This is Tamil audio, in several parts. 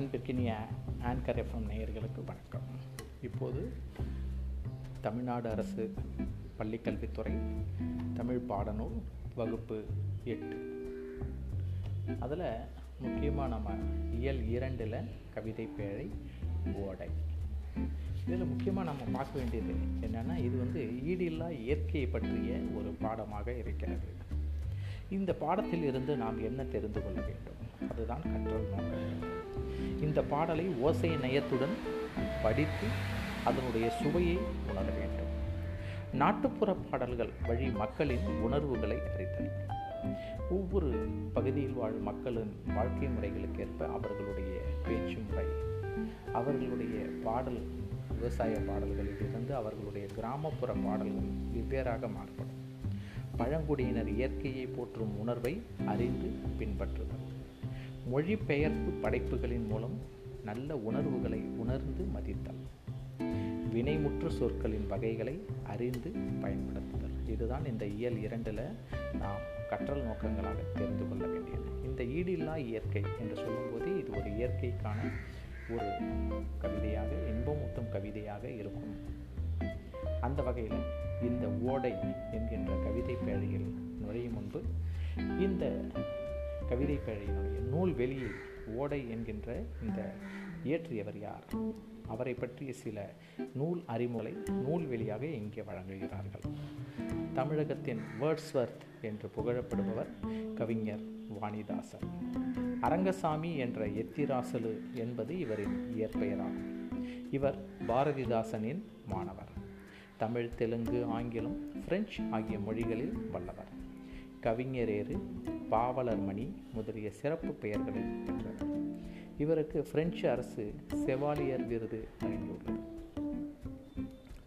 அன்பிற்கினிய ஆன்கர் எஃப்எம் நேயர்களுக்கு வணக்கம். இப்போது தமிழ்நாடு அரசு பள்ளிக்கல்வித்துறை தமிழ் பாடநூல் வகுப்பு எட்டு. அதில் முக்கியமாக நம்ம இயல் இரண்டில் கவிதை பேழை ஓடை. இதில் முக்கியமாக நம்ம பார்க்க வேண்டியது என்னென்னா இது வந்து ஈடில்லா இயற்கையை பற்றிய ஒரு பாடமாக இருக்கிறது. இந்த பாடத்தில் இருந்து நாம் என்ன தெரிந்து கொள்ள வேண்டும்? அதுதான் கற்றல் நோக்கம். இந்த பாடலை ஓசை நயத்துடன் படித்து அதனுடைய சுவையை உணர வேண்டும். நாட்டுப்புற பாடல்கள் வழி மக்களின் உணர்வுகளை அறிதல். ஒவ்வொரு பகுதியில் வாழும் மக்களின் வாழ்க்கை முறைகளுக்கேற்ப அவர்களுடைய பேச்சு முறை அவர்களுடைய பாடல் விவசாய பாடல்களிலிருந்து அவர்களுடைய கிராமப்புற பாடல்கள் வெவ்வேறாக மாறுபடும். பழங்குடியினர் இயற்கையை போற்றும் உணர்வை அறிந்து பின்பற்றுதல். மொழிபெயர்ப்பு படைப்புகளின் மூலம் நல்ல உணர்வுகளை உணர்ந்து மதித்தல். வினைமுற்று சொற்களின் வகைகளை அறிந்து பயன்படுத்துதல். இதுதான் இந்த இயல் இரண்டில் நாம் கற்றல் நோக்கங்களாக தெரிந்து கொள்ள வேண்டியது. இந்த ஈடில்லா இயற்கை என்று சொல்லும்போது இது ஒரு இயற்கைக்கான ஒரு கவிதையாக இன்பமூட்டும் கவிதையாக இருக்கும். அந்த வகையில் இந்த ஓடை என்கின்ற கவிதை பேழையில் நுழையும் முன்பு இந்த கவிதை பழையினுடைய நூல் வெளியில் ஓடை என்கின்ற இந்த இயற்றியவர் யார்? அவரை பற்றிய சில நூல் அறிமுறை நூல் வெளியாக இங்கே வழங்குகிறார்கள். தமிழகத்தின் வேர்ட்ஸ்வர்த் என்று புகழப்படுபவர் கவிஞர் வாணிதாசன். அரங்கசாமி என்ற எத்திராசலு என்பது இவரின் இயற்பெயராகும். இவர் பாரதிதாசனின் மாணவர். தமிழ் தெலுங்கு ஆங்கிலம் பிரெஞ்சு ஆகிய மொழிகளில் வல்லவர். கவிஞரேறு பாவலர்மணி முதலிய சிறப்பு பெயர்களை பெற்றனர் இவருக்கு பிரெஞ்சு அரசு செவாலியர் விருது வழங்கியுள்ளது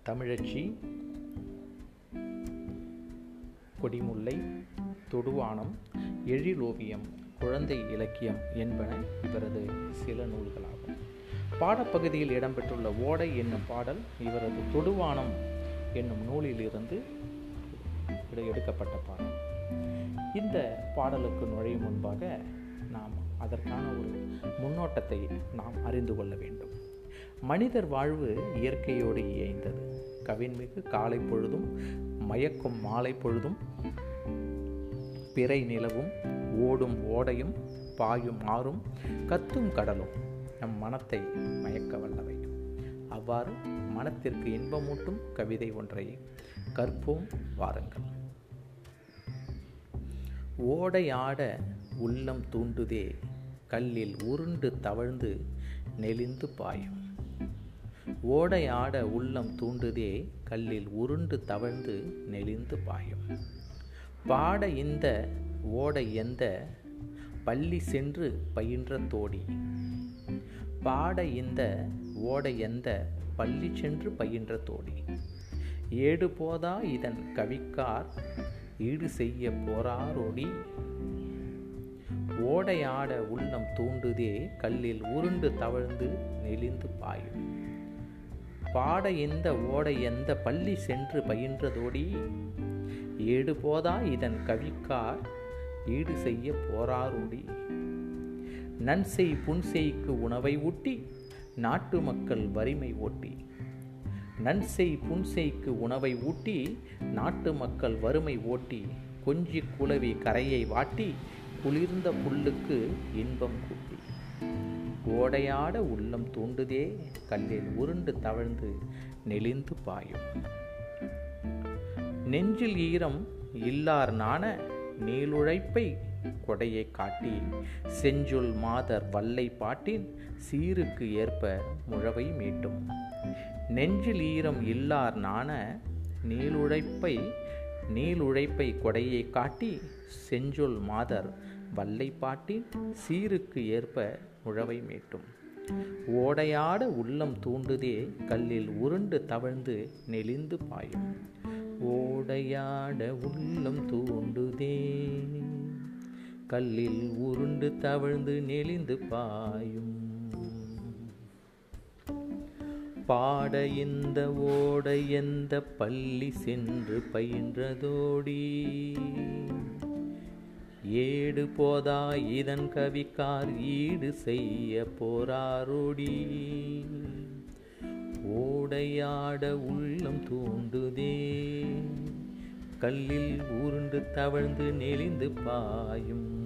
தமிழச்சி கொடிமுல்லை தொடுவானம் எழிலோவியம் குழந்தை இலக்கியம் என்பன இவரது சில நூல்களாகும். பாடப்பகுதியில் இடம்பெற்றுள்ள ஓடை என்னும் பாடல் இவரது தொடுவானம் என்னும் நூலிலிருந்து எடுக்கப்பட்ட பாடல். இந்த பாடலுக்கு நுழையும் முன்பாக நாம் அதற்கான ஒரு முன்னோட்டத்தை நாம் அறிந்து கொள்ள வேண்டும். மனிதர் வாழ்வு இயற்கையோடு இயைந்தது. கவின்மிகு காலை பொழுதும் மயக்கும் மாலை பொழுதும் பிறை நிலவும் ஓடும் ஓடையும் பாயும் ஆறும் கத்தும் கடலும் நம் மனத்தை மயக்க வல்லவை. அவ்வாறு மனத்திற்கு இன்பமூட்டும் கவிதை ஒன்றை கற்போம் வாருங்கள். ஓடையாட உள்ளம் தூண்டுதே கல்லில் உருண்டு தவழ்ந்து நெளிந்து பாயும். ஓடையாட உள்ளம் தூண்டுதே கல்லில் உருண்டு தவழ்ந்து நெளிந்து பாயும். பாட இந்த ஓடை எந்த பள்ளி சென்று பயின்ற தோடி. பாட இந்த ஓடை எந்த பள்ளி சென்று பயின்ற தோடி. ஏடு போதா இதன் கவிக்கார் ஈடு செய்ய போராரோடி ஓடையாட உள்ளம் தூண்டுதே கல்லில் உருண்டு தவழ்ந்து நெளிந்து பாயும் பாட எந்த ஓடை எந்த பள்ளி சென்று பயின்றதோடி? ஏடு போதா இதன் கவிக்கார் ஈடு செய்ய போராரோடி நன்செய் புன்செய்க்கு உணவை ஊட்டி நாட்டு மக்கள் வறுமை ஓட்டி. நன்செய் புன்செய்க்கு உணவை ஊட்டி நாட்டு மக்கள் வறுமை ஓட்டி கொஞ்சி குளவி கரையை வாட்டி குளிர்ந்த புல்லுக்கு இன்பம் கூட்டி. ஓடையாட உள்ளம் தூண்டுதே கல்லில் உருண்டு தவழ்ந்து நெளிந்து பாயும். நெஞ்சில் ஈரம் இல்லார் நாண நீளுழைப்பை கொடையை காட்டி செஞ்சுள் மாதர் வல்லை பாட்டின் சீருக்கு ஏற்ப முழவை மீட்டும். நெஞ்சில் ஈரம் இல்லார் நாண நீளுழைப்பை நீளுழைப்பை கொடையை காட்டி செஞ்சொல் மாதர் வல்லை பாட்டின் சீருக்கு ஏற்ப உழவை மீட்டும். ஓடையாட உள்ளம் தூண்டுதே கல்லில் உருண்டு தவழ்ந்து நெளிந்து பாயும். ஓடையாட உள்ளம் தூண்டுதே கல்லில் உருண்டு தவழ்ந்து நெளிந்து பாயும். பாட இந்த ஓட எந்த பள்ளி சென்று பயின்றதோடி? ஏடு போதா இதன் கவிக்கார் ஈடு செய்ய போராரோடி ஓடையாட உள்ளம் தூண்டுதே. கல்லில் உருண்டு தவழ்ந்து நெளிந்து பாயும்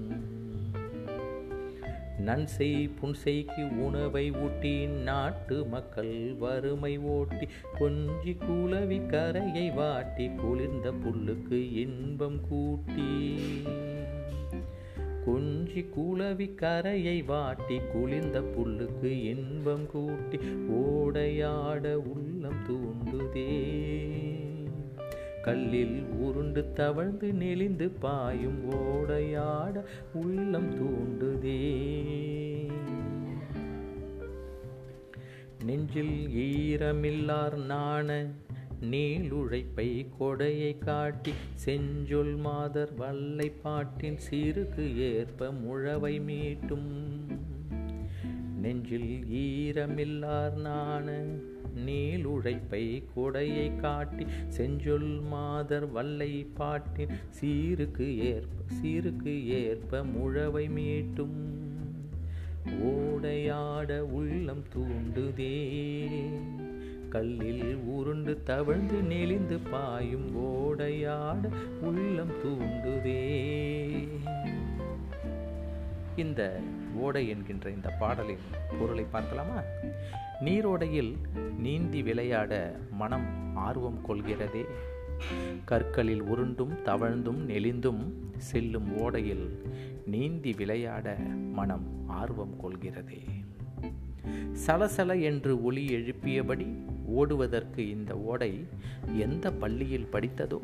நன்செய் புன்செய்க்கு உணவை ஊட்டி நாட்டு மக்கள் வறுமை ஓட்டி கொஞ்சி குலவி கரையை வாட்டி குளிர்ந்த புல்லுக்கு இன்பம் கூட்டி. கொஞ்சி குலவி கரையை வாட்டி குளிர்ந்த புல்லுக்கு இன்பம் கூட்டி ஓடையாட உள்ளம் தூண்டுதே. கல்லில் உருண்டு தவழ்ந்து நெளிந்து பாயும் ஓடையாட உள்ளம் தூண்டுதே. நெஞ்சில் ஈரமில்லார் நாண நீளுழைப்பை கொடையை காட்டி செஞ்சொல் மாதர் வல்லை பாட்டின் சிறுக்கு ஏற்ப முழவை மீட்டும். நெஞ்சில் ஈரமில்லார் நாண நீளுழைப்பை கொடையை காட்டி செஞ்சொல் மாதர் வல்லை பாட்டின் சீருக்கு ஏற்ப சீருக்கு ஏற்ப முழவை மீட்டும். ஓடையாட உள்ளம் தூண்டுதே. கல்லில் உருண்டு தவழ்ந்து நெளிந்து பாயும் ஓடையாட உள்ளம் தூண்டுதே. இந்த ஓடை என்கின்ற இந்த பாடலின் பொருளை பார்க்கலாமா? நீரோடையில் நீந்தி விளையாட மனம் ஆர்வம் கொள்கிறதே. கற்களில் உருண்டும் தவழ்ந்தும் நெளிந்தும் செல்லும் ஓடையில் நீந்தி விளையாட மனம் ஆர்வம் கொள்கிறதே. சலசல என்று ஒளி எழுப்பியபடி ஓடுவதற்கு இந்த ஓடை எந்த பள்ளியில் படித்ததோ?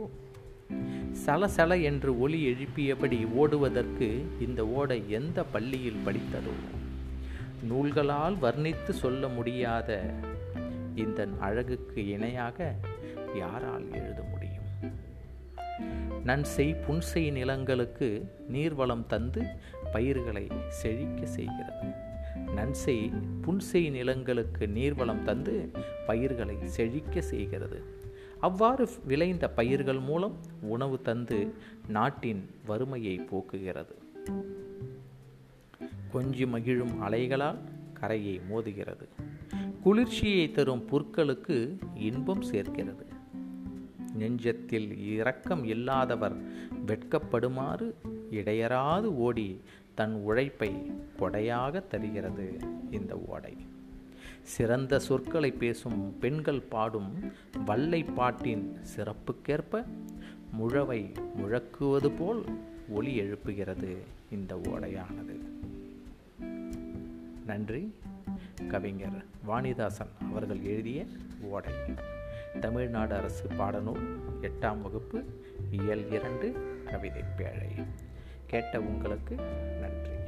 சலசல என்று ஒளி எழுப்பியபடி ஓடுவதற்கு இந்த ஓடை எந்த பள்ளியில் படித்ததோ? நூல்களால் வர்ணித்து சொல்ல முடியாத இந்த அழகுக்கு இணையாக யாரால் எழுத முடியும்? நன்செய் புன்செய் நிலங்களுக்கு நீர்வளம் தந்து பயிர்களை செழிக்க செய்கிறது. நன்செய் புன்செய் நிலங்களுக்கு நீர்வளம் தந்து பயிர்களை செழிக்க செய்கிறது. அவ்வாறு விளைந்த பயிர்கள் மூலம் உணவு தந்து நாட்டின் வறுமையை போக்குகிறது. கொஞ்சி மகிழும் அலைகளால் கரையை மோதுகிறது. குளிர்ச்சியை தரும் புற்களுக்கு இன்பம் சேர்க்கிறது. நெஞ்சத்தில் இரக்கம் இல்லாதவர் வெட்கப்படுமாறு இடையராது ஓடி தன் உழைப்பை கொடையாக தருகிறது இந்த ஓடை. சிறந்த சொற்களை பேசும் பெண்கள் பாடும் வல்லை பாட்டின் சிறப்புக்கேற்ப முழவை முழக்குவது போல் ஒளி எழுப்புகிறது இந்த ஓடையானது. நன்றி. கவிஞர் வாணிதாசன் அவர்கள் எழுதிய ஓடை. தமிழ்நாடு அரசு பாடநூல் எட்டாம் வகுப்பு இயல் இரண்டு கவிதை பேழை. கேட்ட உங்களுக்கு நன்றி.